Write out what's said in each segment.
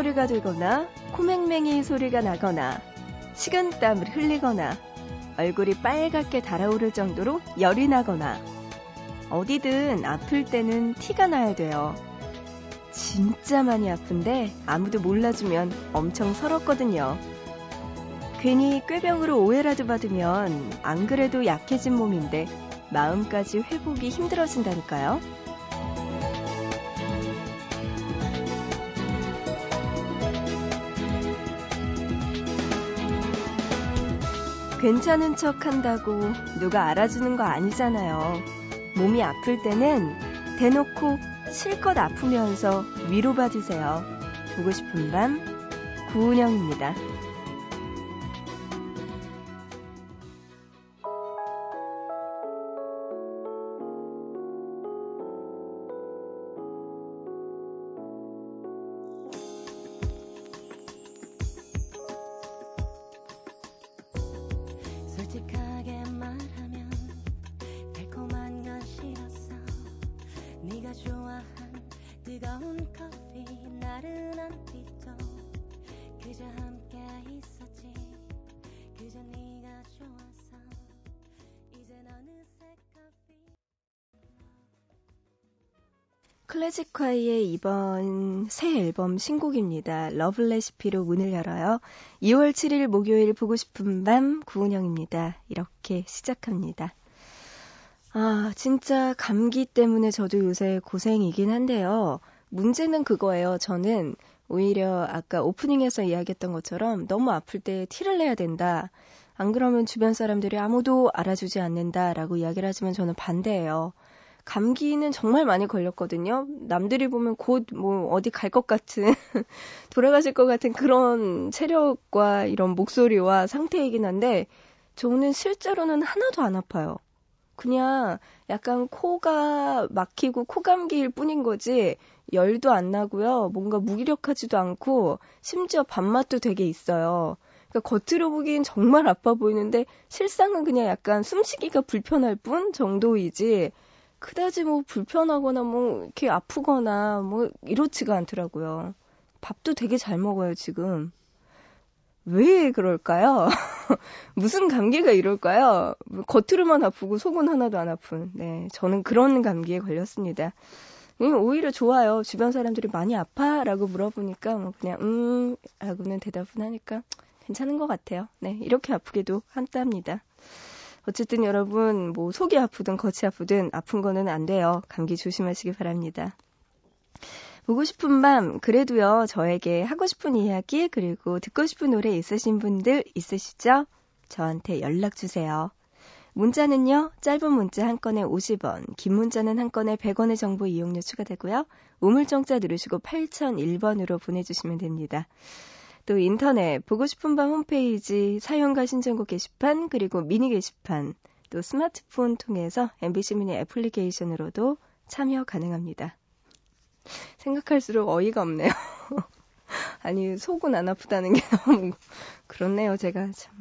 쉼 목소리가 들거나 코맹맹이 소리가 나거나 식은땀을 흘리거나 얼굴이 빨갛게 달아오를 정도로 열이 나거나 어디든 아플 때는 티가 나야 돼요. 진짜 많이 아픈데 아무도 몰라주면 엄청 서럽거든요. 괜히 꾀병으로 오해라도 받으면 안 그래도 약해진 몸인데 마음까지 회복이 힘들어진다니까요. 괜찮은 척 한다고 누가 알아주는 거 아니잖아요. 몸이 아플 때는 대놓고 실컷 아프면서 위로받으세요. 보고 싶은 밤, 구은영입니다. 클래지콰이의 이번 새 앨범 신곡입니다. Love Recipe로 문을 열어요. 2월 7일 목요일 보고 싶은 밤 구은영입니다. 이렇게 시작합니다. 아, 진짜 감기 때문에 저도 요새 고생이긴 한데요. 문제는 그거예요. 저는 오히려 아까 오프닝에서 이야기했던 것처럼 너무 아플 때 티를 내야 된다. 안 그러면 주변 사람들이 아무도 알아주지 않는다라고 이야기를 하지만 저는 반대예요. 감기는 정말 많이 걸렸거든요. 남들이 보면 곧 뭐 어디 갈 것 같은, 돌아가실 것 같은 그런 체력과 이런 목소리와 상태이긴 한데, 저는 실제로는 하나도 안 아파요. 그냥 약간 코가 막히고 코감기일 뿐인 거지, 열도 안 나고요. 뭔가 무기력하지도 않고, 심지어 밥맛도 되게 있어요. 그러니까 겉으로 보기엔 정말 아파 보이는데, 실상은 그냥 약간 숨쉬기가 불편할 뿐 정도이지, 그다지 뭐 불편하거나 뭐 이렇게 아프거나 뭐 이렇지가 않더라고요. 밥도 되게 잘 먹어요, 지금. 왜 그럴까요? 무슨 감기가 이럴까요? 겉으로만 아프고 속은 하나도 안 아픈. 네, 저는 그런 감기에 걸렸습니다. 오히려 좋아요. 주변 사람들이 많이 아파? 라고 물어보니까 뭐 그냥 음 하고는 대답은 하니까 괜찮은 것 같아요. 네, 이렇게 아프게도 한답니다. 어쨌든 여러분 뭐 속이 아프든 겉이 아프든 아픈 거는 안 돼요. 감기 조심하시기 바랍니다. 보고 싶은 밤 그래도요 저에게 하고 싶은 이야기 그리고 듣고 싶은 노래 있으신 분들 있으시죠? 저한테 연락 주세요. 문자는요 짧은 문자 한 건에 50원 긴 문자는 한 건에 100원의 정보 이용료 추가되고요 우물정자 누르시고 8001번으로 보내주시면 됩니다. 또 인터넷 보고 싶은 밤 홈페이지 사용과 신청곡 게시판 그리고 미니 게시판 또 스마트폰 통해서 MBC 미니 애플리케이션으로도 참여 가능합니다. 생각할수록 어이가 없네요. 아니 속은 안 아프다는 게 너무 그렇네요. 제가 참.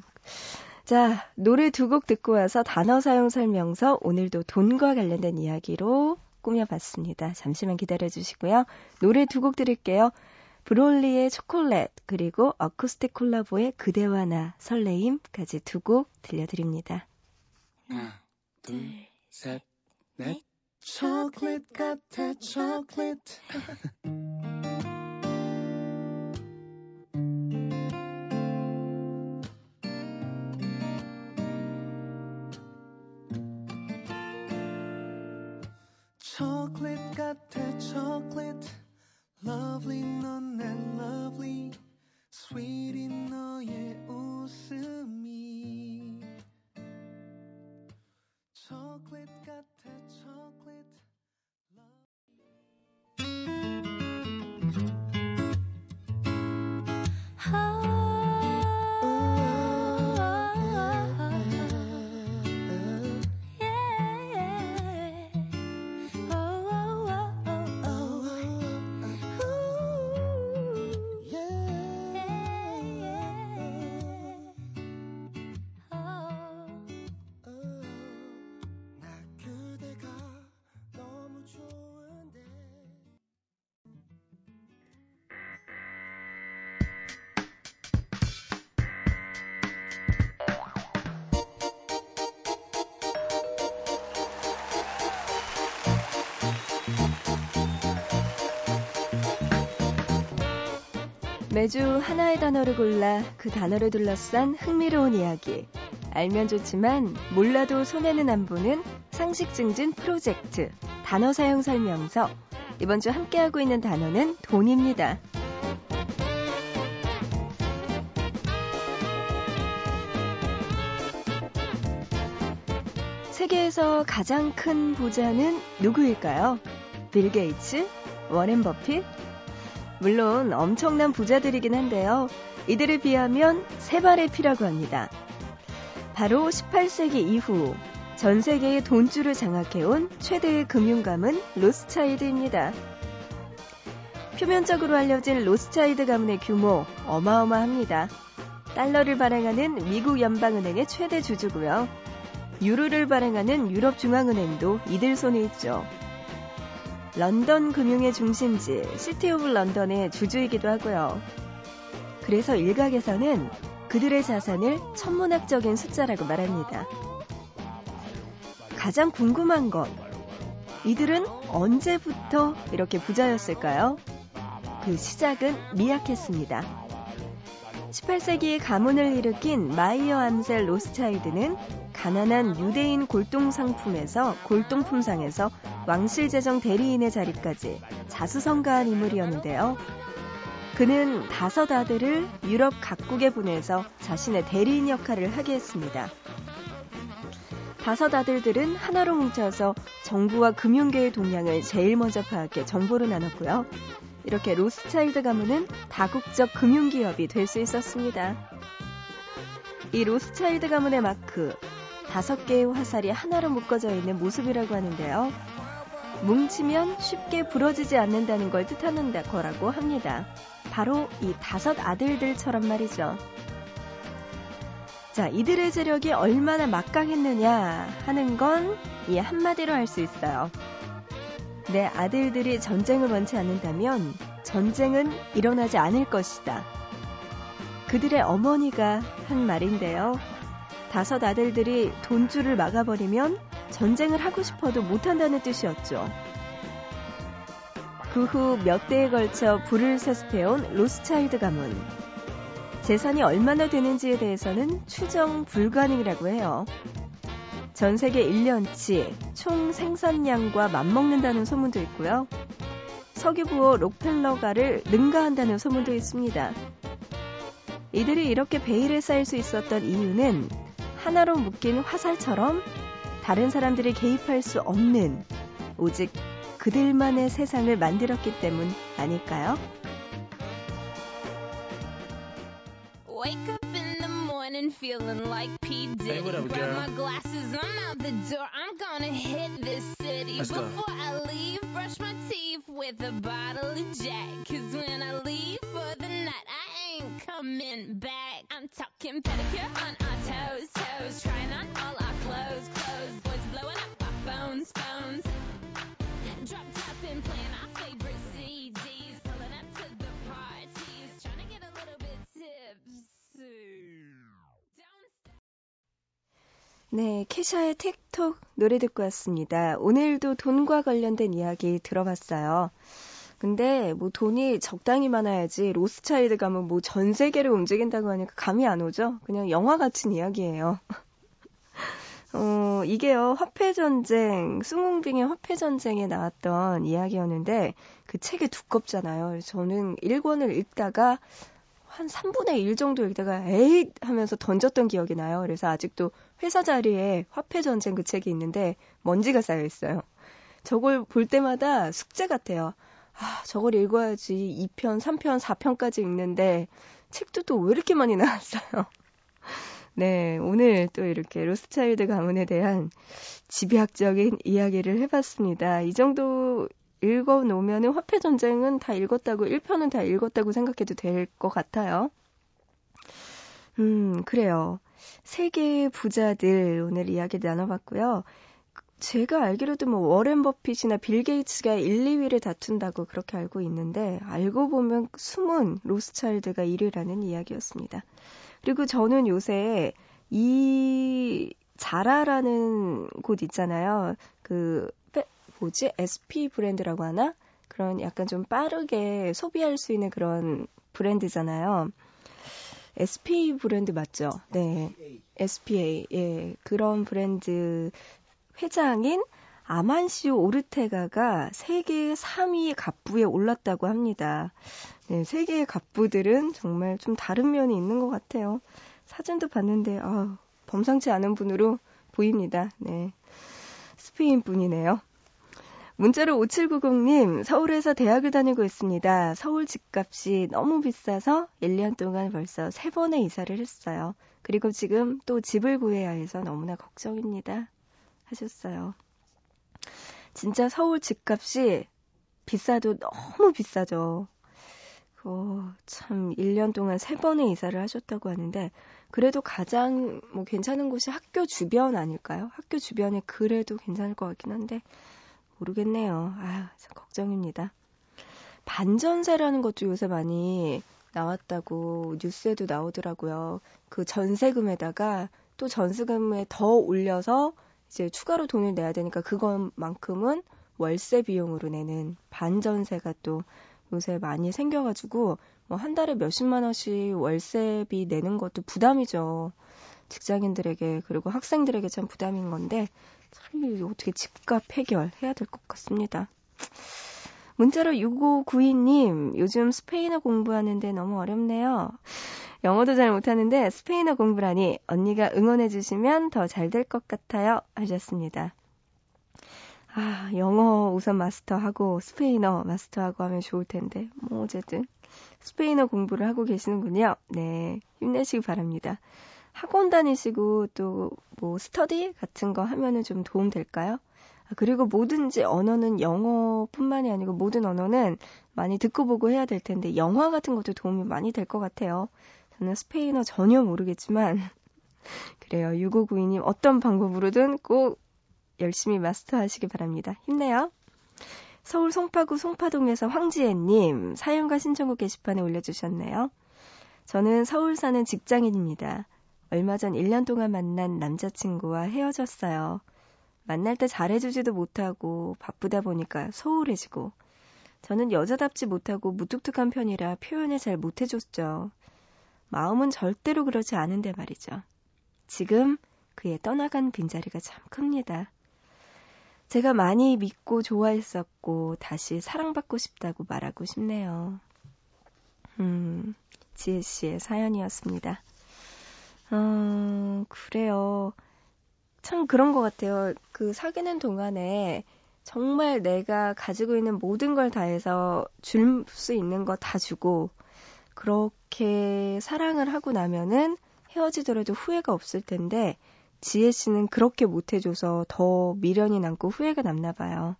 자 노래 두 곡 듣고 와서 단어 사용 설명서 오늘도 돈과 관련된 이야기로 꾸며봤습니다. 잠시만 기다려 주시고요. 노래 두 곡 들을게요. 브롤리의 초콜렛 그리고 어쿠스틱 콜라보의 그대와 나 설레임까지 두 곡 들려드립니다. 하나, 둘, 셋, 넷. 초콜릿 같아 초콜릿. 초콜릿 같아 초콜릿 lovely 넌 and lovely sweetie 매주 하나의 단어를 골라 그 단어를 둘러싼 흥미로운 이야기. 알면 좋지만 몰라도 손해는 안 보는 상식 증진 프로젝트. 단어 사용 설명서. 이번 주 함께하고 있는 단어는 돈입니다. 세계에서 가장 큰 부자는 누구일까요? 빌 게이츠? 워렌 버핏? 물론 엄청난 부자들이긴 한데요. 이들에 비하면 새 발의 피라고 합니다. 바로 18세기 이후 전 세계의 돈줄을 장악해온 최대의 금융가문 로스차일드입니다. 표면적으로 알려진 로스차일드 가문의 규모 어마어마합니다. 달러를 발행하는 미국 연방은행의 최대 주주고요. 유로를 발행하는 유럽중앙은행도 이들 손에 있죠. 런던 금융의 중심지 시티 오브 런던의 주주이기도 하고요. 그래서 일각에서는 그들의 자산을 천문학적인 숫자라고 말합니다. 가장 궁금한 것, 이들은 언제부터 이렇게 부자였을까요? 그 시작은 미약했습니다. 18세기에 가문을 일으킨 마이어 암셀 로스차일드는 가난한 유대인 골동 상품에서 골동품상에서 왕실 재정 대리인의 자리까지 자수성가한 인물이었는데요. 그는 다섯 아들을 유럽 각국에 보내서 자신의 대리인 역할을 하게 했습니다. 다섯 아들들은 하나로 뭉쳐서 정부와 금융계의 동향을 제일 먼저 파악해 정보를 나눴고요. 이렇게 로스차일드 가문은 다국적 금융기업이 될 수 있었습니다. 이 로스차일드 가문의 마크, 다섯 개의 화살이 하나로 묶어져 있는 모습이라고 하는데요. 뭉치면 쉽게 부러지지 않는다는 걸 뜻하는 거라고 합니다. 바로 이 다섯 아들들처럼 말이죠. 자, 이들의 재력이 얼마나 막강했느냐 하는 건 이 한마디로 할 수 있어요. 내 아들들이 전쟁을 원치 않는다면 전쟁은 일어나지 않을 것이다. 그들의 어머니가 한 말인데요. 다섯 아들들이 돈줄을 막아버리면 전쟁을 하고 싶어도 못한다는 뜻이었죠. 그 후 몇 대에 걸쳐 불을 세습해온 로스차일드 가문. 재산이 얼마나 되는지에 대해서는 추정 불가능이라고 해요. 전 세계 1년치 총 생산량과 맞먹는다는 소문도 있고요. 석유부호 록펠러가를 능가한다는 소문도 있습니다. 이들이 이렇게 베일에 쌓일 수 있었던 이유는 하나로 묶인 화살처럼 다른 사람들이 개입할 수 없는 오직 그들만의 세상을 만들었기 때문 아닐까요? Wake up in the morning feeling like P. Diddy. Hey, what up, Grab my glasses, I'm out the door. I'm gonna hit this city. Let's Before go. I leave, brush my teeth with a bottle of Jack. Cause when I leave for the night, I ain't coming back. I'm talking pedicure on our toes, toes. Trying on all our 네, 케샤의 틱톡 노래 듣고 왔습니다. 오늘도 돈과 관련된 이야기 들어봤어요. 근데 뭐 돈이 적당히 많아야지 로스차일드 가면 뭐 전 세계를 움직인다고 하니까 감이 안 오죠? 그냥 영화 같은 이야기예요. 어, 이게요, 화폐전쟁, 쑹훙빙의 화폐전쟁에 나왔던 이야기였는데, 그 책이 두껍잖아요. 저는 1권을 읽다가 한 3분의 1 정도 읽다가 에잇 하면서 던졌던 기억이 나요. 그래서 아직도 회사 자리에 화폐 전쟁 그 책이 있는데 먼지가 쌓여 있어요. 저걸 볼 때마다 숙제 같아요. 아, 저걸 읽어야지 2편, 3편, 4편까지 읽는데 책도 또 왜 이렇게 많이 나왔어요. 네, 오늘 또 이렇게 로스차일드 가문에 대한 지배학적인 이야기를 해봤습니다. 이 정도 읽어 놓으면 화폐 전쟁은 다 읽었다고, 1편은 다 읽었다고 생각해도 될 것 같아요. 음, 그래요. 세계의 부자들 오늘 이야기 나눠봤고요. 제가 알기로도 뭐 워렌 버핏이나 빌 게이츠가 1, 2위를 다툰다고 그렇게 알고 있는데 알고 보면 숨은 로스차일드가 1위라는 이야기였습니다. 그리고 저는 요새 이 자라라는 곳 있잖아요. 그 뭐지? SP 브랜드라고 하나? 그런 약간 좀 빠르게 소비할 수 있는 그런 브랜드잖아요. SPA 브랜드 맞죠? 네. SPA. 예. 그런 브랜드 회장인 아만시오 오르테가가 세계 3위 갑부에 올랐다고 합니다. 네, 세계의 갑부들은 정말 좀 다른 면이 있는 것 같아요. 사진도 봤는데, 아, 범상치 않은 분으로 보입니다. 네. 스페인 분이네요. 문자로 5790님, 서울에서 대학을 다니고 있습니다. 서울 집값이 너무 비싸서 1년 동안 벌써 3번의 이사를 했어요. 그리고 지금 또 집을 구해야 해서 너무나 걱정입니다. 하셨어요. 진짜 서울 집값이 비싸도 너무 비싸죠. 어, 참 1년 동안 3번의 이사를 하셨다고 하는데 그래도 가장 뭐 괜찮은 곳이 학교 주변 아닐까요? 학교 주변에 그래도 괜찮을 것 같긴 한데 모르겠네요. 아, 참 걱정입니다. 반전세라는 것도 요새 많이 나왔다고 뉴스에도 나오더라고요. 그 전세금에다가 또 전세금에 더 올려서 이제 추가로 돈을 내야 되니까 그것만큼은 월세 비용으로 내는 반전세가 또 요새 많이 생겨가지고 뭐 한 달에 몇십만 원씩 월세비 내는 것도 부담이죠. 직장인들에게 그리고 학생들에게 참 부담인 건데 참 어떻게 집값 해결해야 될 것 같습니다. 문자로 6592님, 요즘 스페인어 공부하는데 너무 어렵네요. 영어도 잘 못하는데 스페인어 공부라니 언니가 응원해주시면 더 잘 될 것 같아요. 하셨습니다. 아, 영어 우선 마스터하고 스페인어 마스터하고 하면 좋을 텐데. 뭐, 어쨌든. 스페인어 공부를 하고 계시는군요. 네. 힘내시기 바랍니다. 학원 다니시고 또 뭐 스터디 같은 거 하면은 좀 도움 될까요? 아, 그리고 뭐든지 언어는 영어뿐만이 아니고 모든 언어는 많이 듣고 보고 해야 될 텐데 영화 같은 것도 도움이 많이 될 것 같아요. 저는 스페인어 전혀 모르겠지만 그래요. 6592님 어떤 방법으로든 꼭 열심히 마스터하시기 바랍니다. 힘내요. 서울 송파구 송파동에서 황지혜님 사연과 신청곡 게시판에 올려주셨네요. 저는 서울 사는 직장인입니다. 얼마 전 1년 동안 만난 남자친구와 헤어졌어요. 만날 때 잘해주지도 못하고 바쁘다 보니까 소홀해지고 저는 여자답지 못하고 무뚝뚝한 편이라 표현을 잘 못해줬죠. 마음은 절대로 그렇지 않은데 말이죠. 지금 그의 떠나간 빈자리가 참 큽니다. 제가 많이 믿고 좋아했었고 다시 사랑받고 싶다고 말하고 싶네요. 음, 지혜 씨의 사연이었습니다. 음, 그래요. 참 그런 것 같아요. 그 사귀는 동안에 정말 내가 가지고 있는 모든 걸 다해서 줄 수 있는 거 다 주고 그렇게 사랑을 하고 나면은 헤어지더라도 후회가 없을 텐데 지혜 씨는 그렇게 못 해줘서 더 미련이 남고 후회가 남나 봐요.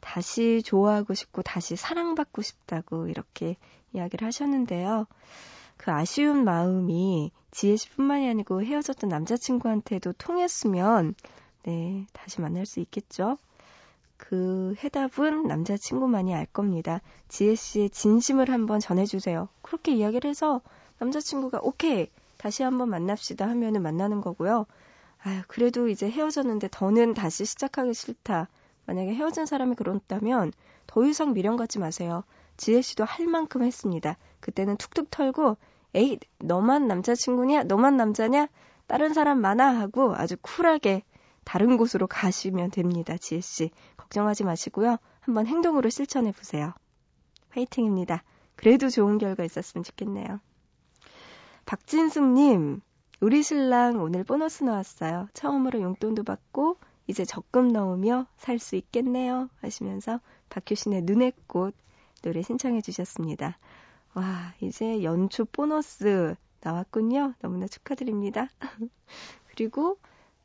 다시 좋아하고 싶고 다시 사랑받고 싶다고 이렇게 이야기를 하셨는데요. 그 아쉬운 마음이 지혜 씨뿐만이 아니고 헤어졌던 남자친구한테도 통했으면 네, 다시 만날 수 있겠죠. 그 해답은 남자친구만이 알 겁니다. 지혜 씨의 진심을 한번 전해주세요. 그렇게 이야기를 해서 남자친구가 오케이 다시 한번 만납시다 하면은 만나는 거고요. 아유 그래도 이제 헤어졌는데 더는 다시 시작하기 싫다. 만약에 헤어진 사람이 그렇다면 더 이상 미련 갖지 마세요. 지혜 씨도 할 만큼 했습니다. 그때는 툭툭 털고 에이 너만 남자친구냐? 너만 남자냐? 다른 사람 많아 하고 아주 쿨하게 다른 곳으로 가시면 됩니다. 지혜 씨. 걱정하지 마시고요. 한번 행동으로 실천해 보세요. 화이팅입니다. 그래도 좋은 결과 있었으면 좋겠네요. 박진숙님, 우리 신랑 오늘 보너스 나왔어요. 처음으로 용돈도 받고 이제 적금 넣으며 살 수 있겠네요. 하시면서 박효신의 눈의 꽃 노래 신청해 주셨습니다. 와, 이제 연초 보너스 나왔군요. 너무나 축하드립니다. 그리고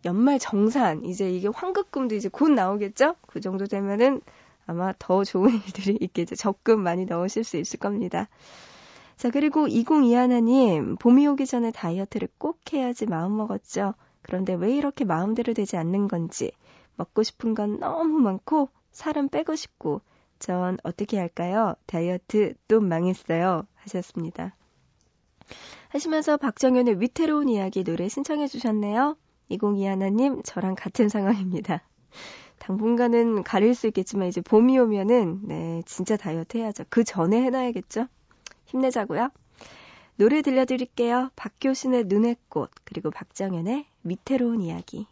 연말 정산, 이제 이게 환급금도 이제 곧 나오겠죠? 그 정도 되면은 아마 더 좋은 일들이 있겠죠. 적금 많이 넣으실 수 있을 겁니다. 자, 그리고 2021님, 봄이 오기 전에 다이어트를 꼭 해야지 마음 먹었죠. 그런데 왜 이렇게 마음대로 되지 않는 건지, 먹고 싶은 건 너무 많고, 살은 빼고 싶고, 전 어떻게 할까요? 다이어트 또 망했어요. 하셨습니다. 하시면서 박정현의 위태로운 이야기 노래 신청해 주셨네요. 2021님, 저랑 같은 상황입니다. 당분간은 가릴 수 있겠지만 이제 봄이 오면은 네, 진짜 다이어트 해야죠. 그 전에 해놔야겠죠? 힘내자고요. 노래 들려드릴게요. 박효신의 눈의 꽃, 그리고 박정현의 위태로운 이야기.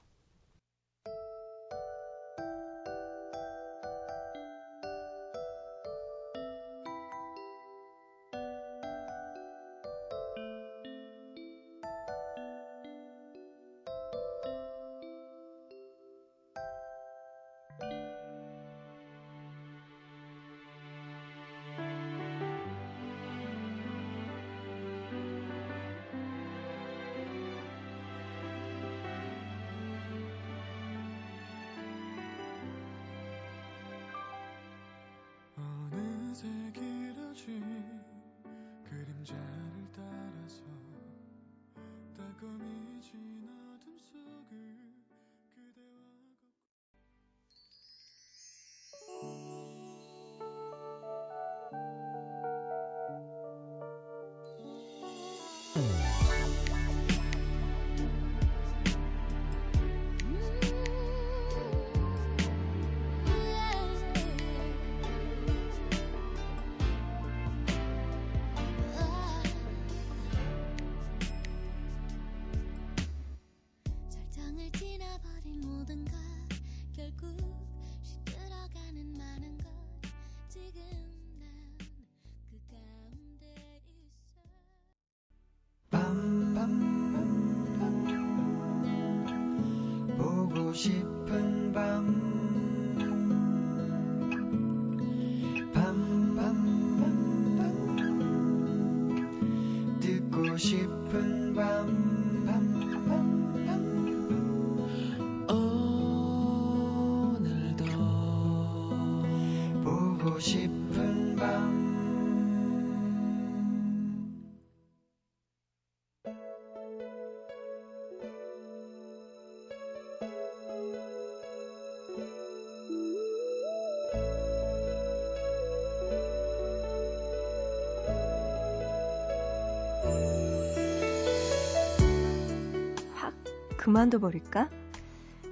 그만둬 버릴까?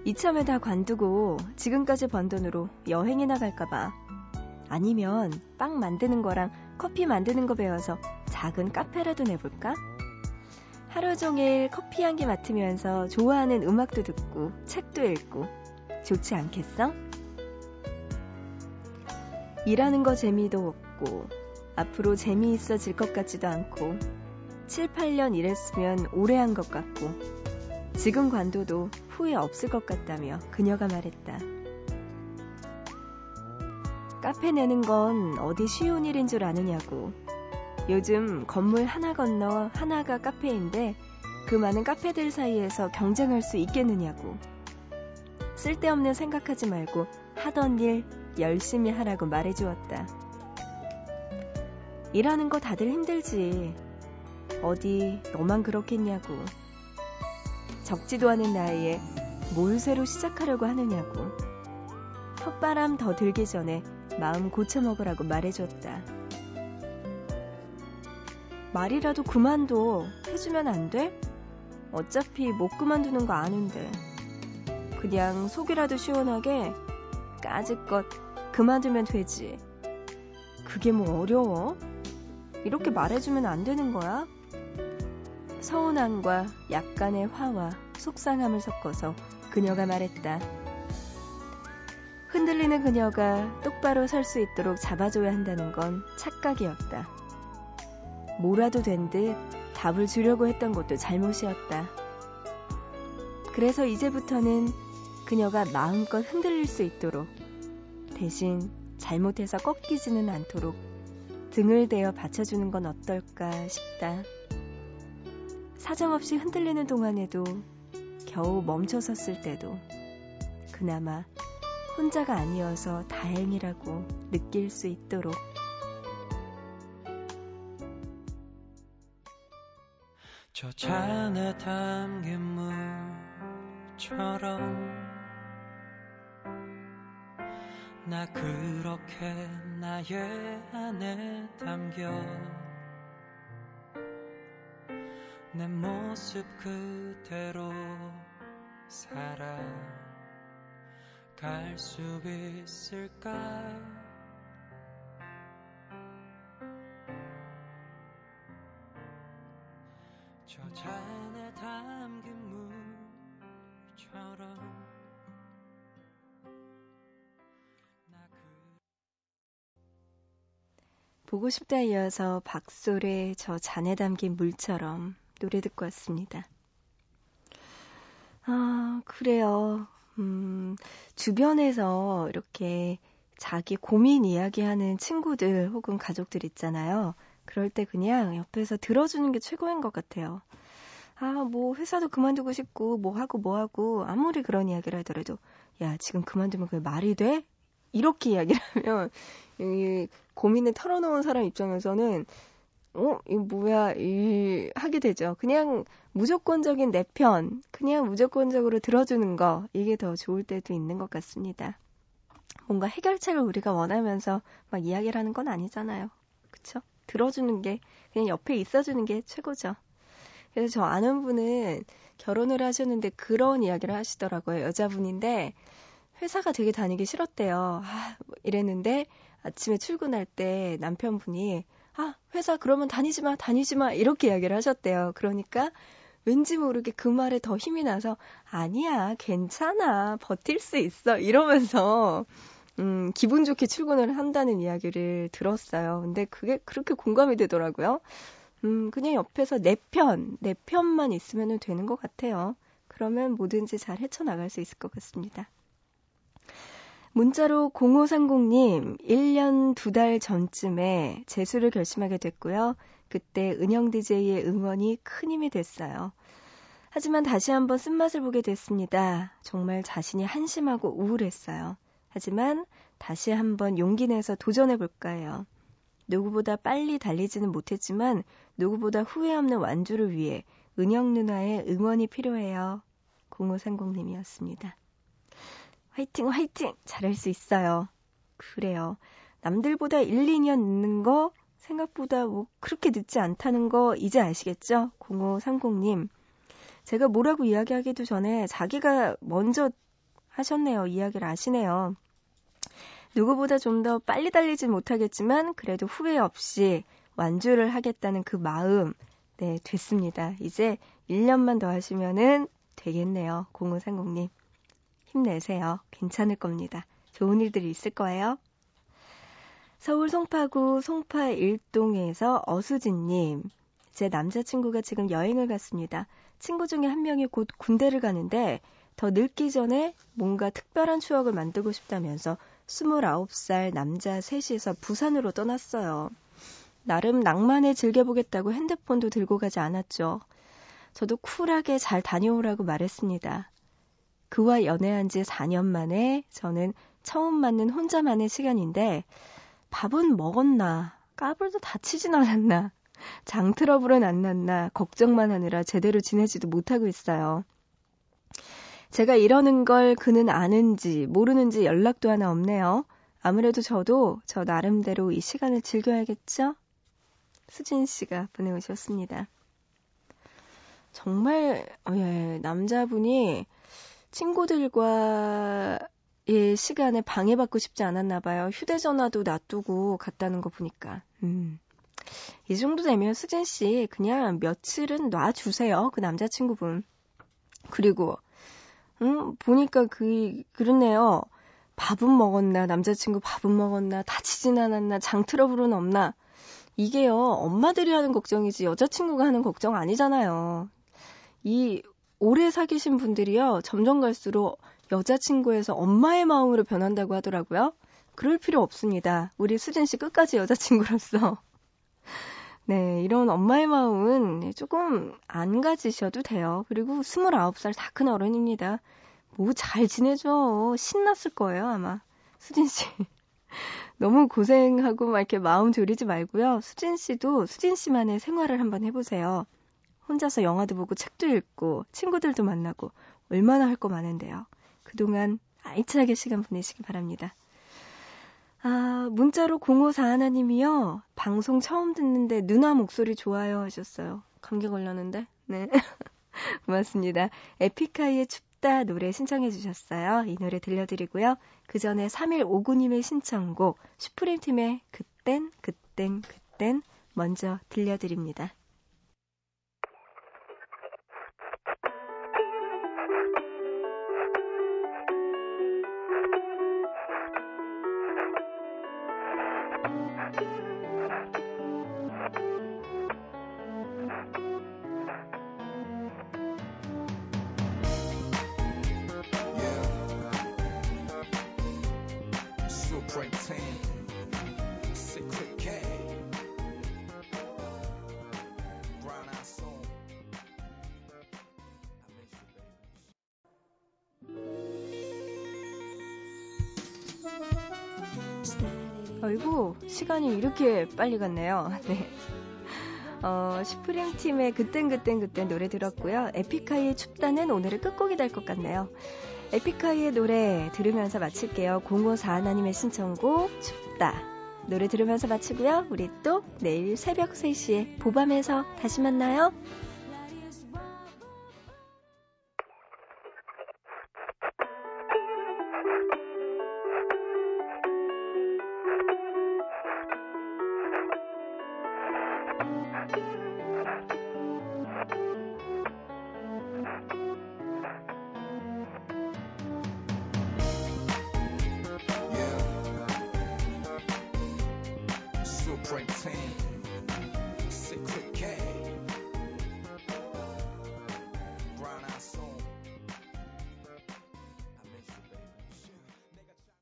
이참에 다 관두고 지금까지 번 돈으로 여행이나 갈까봐. 아니면 빵 만드는 거랑 커피 만드는 거 배워서 작은 카페라도 내볼까? 하루 종일 커피 향기 맡으면서 좋아하는 음악도 듣고 책도 읽고 좋지 않겠어? 일하는 거 재미도 없고 앞으로 재미있어질 것 같지도 않고 7, 8년 일했으면 오래 한 것 같고 지금 관둬도 후회 없을 것 같다며 그녀가 말했다. 카페 내는 건 어디 쉬운 일인 줄 아느냐고. 요즘 건물 하나 건너 하나가 카페인데 그 많은 카페들 사이에서 경쟁할 수 있겠느냐고. 쓸데없는 생각하지 말고 하던 일 열심히 하라고 말해주었다. 일하는 거 다들 힘들지. 어디 너만 그렇겠냐고. 적지도 않은 나이에 뭘 새로 시작하려고 하느냐고. 헛바람 더 들기 전에 마음 고쳐먹으라고 말해줬다. 말이라도 그만둬. 해주면 안 돼? 어차피 못 그만두는 거 아는데. 그냥 속이라도 시원하게 까짓것 그만두면 되지. 그게 뭐 어려워? 이렇게 말해주면 안 되는 거야? 서운함과 약간의 화와 속상함을 섞어서 그녀가 말했다. 흔들리는 그녀가 똑바로 설 수 있도록 잡아줘야 한다는 건 착각이었다. 뭐라도 된 듯 답을 주려고 했던 것도 잘못이었다. 그래서 이제부터는 그녀가 마음껏 흔들릴 수 있도록 대신 잘못해서 꺾이지는 않도록 등을 대어 받쳐주는 건 어떨까 싶다. 사정없이 흔들리는 동안에도 겨우 멈춰 섰을 때도 그나마 혼자가 아니어서 다행이라고 느낄 수 있도록. 저 잔에 담긴 물처럼 나 그렇게 나의 안에 담겨 내 모습 그대로 살아갈 수 있을까? 저 잔에 담긴 물처럼 보고 싶다 이어서 박솔의 저 잔에 담긴 물처럼 노래 듣고 왔습니다. 아, 그래요. 음, 주변에서 이렇게 자기 고민 이야기하는 친구들 혹은 가족들 있잖아요. 그럴 때 그냥 옆에서 들어주는 게 최고인 것 같아요. 아, 뭐, 회사도 그만두고 싶고, 뭐 하고 뭐 하고, 아무리 그런 이야기를 하더라도, 야, 지금 그만두면 그게 말이 돼? 이렇게 이야기를 하면, 이 고민을 털어놓은 사람 입장에서는, 어, 이 뭐야, 이, 하게 되죠. 그냥 무조건적인 내 편, 그냥 무조건적으로 들어주는 거, 이게 더 좋을 때도 있는 것 같습니다. 뭔가 해결책을 우리가 원하면서 막 이야기를 하는 건 아니잖아요. 그쵸? 들어주는 게, 그냥 옆에 있어주는 게 최고죠. 그래서 저 아는 분은 결혼을 하셨는데 그런 이야기를 하시더라고요. 여자분인데, 회사가 되게 다니기 싫었대요. 아, 뭐 이랬는데, 아침에 출근할 때 남편분이, 아, 회사 그러면 다니지 마, 다니지 마, 이렇게 이야기를 하셨대요. 그러니까, 왠지 모르게 그 말에 더 힘이 나서, 아니야, 괜찮아, 버틸 수 있어, 이러면서, 음, 기분 좋게 출근을 한다는 이야기를 들었어요. 근데 그게 그렇게 공감이 되더라고요. 음, 그냥 옆에서 내 편, 내 편만 있으면 되는 것 같아요. 그러면 뭐든지 잘 헤쳐나갈 수 있을 것 같습니다. 문자로 0530님, 1년 2달 전쯤에 재수를 결심하게 됐고요. 그때 은영 DJ의 응원이 큰 힘이 됐어요. 하지만 다시 한번 쓴맛을 보게 됐습니다. 정말 자신이 한심하고 우울했어요. 하지만 다시 한번 용기 내서 도전해 볼까 해요. 누구보다 빨리 달리지는 못했지만 누구보다 후회 없는 완주를 위해 은영 누나의 응원이 필요해요. 0530님이었습니다. 화이팅, 화이팅! 잘할 수 있어요. 그래요. 남들보다 1, 2년 늦는 거 생각보다 뭐 그렇게 늦지 않다는 거 이제 아시겠죠? 0530님. 제가 뭐라고 이야기하기도 전에 자기가 먼저 하셨네요. 이야기를 아시네요. 누구보다 좀 더 빨리 달리진 못하겠지만 그래도 후회 없이 완주를 하겠다는 그 마음 네 됐습니다. 이제 1년만 더 하시면은 되겠네요. 0530님 힘내세요. 괜찮을 겁니다. 좋은 일들이 있을 거예요. 서울 송파구 송파 일동에서 어수진님 제 남자친구가 지금 여행을 갔습니다. 친구 중에 한 명이 곧 군대를 가는데 더 늙기 전에 뭔가 특별한 추억을 만들고 싶다면서 29살 남자 셋이서 부산으로 떠났어요. 나름 낭만에 즐겨보겠다고 핸드폰도 들고 가지 않았죠. 저도 쿨하게 잘 다녀오라고 말했습니다. 그와 연애한 지 4년 만에 저는 처음 맞는 혼자만의 시간인데 밥은 먹었나, 까불도 다치진 않았나, 장 트러블은 안 났나 걱정만 하느라 제대로 지내지도 못하고 있어요. 제가 이러는 걸 그는 아는지 모르는지 연락도 하나 없네요. 아무래도 저도 저 나름대로 이 시간을 즐겨야겠죠? 수진 씨가 보내오셨습니다. 정말, 어, 예, 남자분이 친구들과의 시간에 방해받고 싶지 않았나 봐요. 휴대전화도 놔두고 갔다는 거 보니까. 음. 이 정도 되면 수진 씨 그냥 며칠은 놔주세요. 그 남자친구분. 그리고 음, 보니까 그, 그렇네요. 밥은 먹었나, 남자친구 밥은 먹었나, 다치진 않았나, 장 트러블은 없나. 이게요, 엄마들이 하는 걱정이지 여자친구가 하는 걱정 아니잖아요. 이 오래 사귀신 분들이요, 점점 갈수록 여자친구에서 엄마의 마음으로 변한다고 하더라고요. 그럴 필요 없습니다. 우리 수진 씨 끝까지 여자친구로서. 네, 이런 엄마의 마음은 조금 안 가지셔도 돼요. 그리고 29살 다 큰 어른입니다. 뭐 잘 지내죠. 신났을 거예요, 아마. 수진 씨. 너무 고생하고 막 이렇게 마음 졸이지 말고요. 수진 씨도 수진 씨만의 생활을 한번 해보세요. 혼자서 영화도 보고 책도 읽고 친구들도 만나고 얼마나 할 거 많은데요. 그동안 알차게 시간 보내시기 바랍니다. 아, 문자로 0541님이요. 방송 처음 듣는데 누나 목소리 좋아요 하셨어요. 감기 걸렸는데? 네. 고맙습니다. 에픽하이의 춥다 노래 신청해 주셨어요. 이 노래 들려드리고요. 그 전에 3159님의 신청곡 슈프림 팀의 그땐 그땐 그땐 먼저 들려드립니다. 시간이 이렇게 빨리 갔네요. 네. 어, 슈프림 팀의 그땐 그땐 그땐 노래 들었고요. 에픽하이의 춥다는 오늘의 끝곡이 될 것 같네요. 에픽하이의 노래 들으면서 마칠게요. 054 하나님의 신청곡 춥다. 노래 들으면서 마치고요. 우리 또 내일 새벽 3시에 보밤에서 다시 만나요.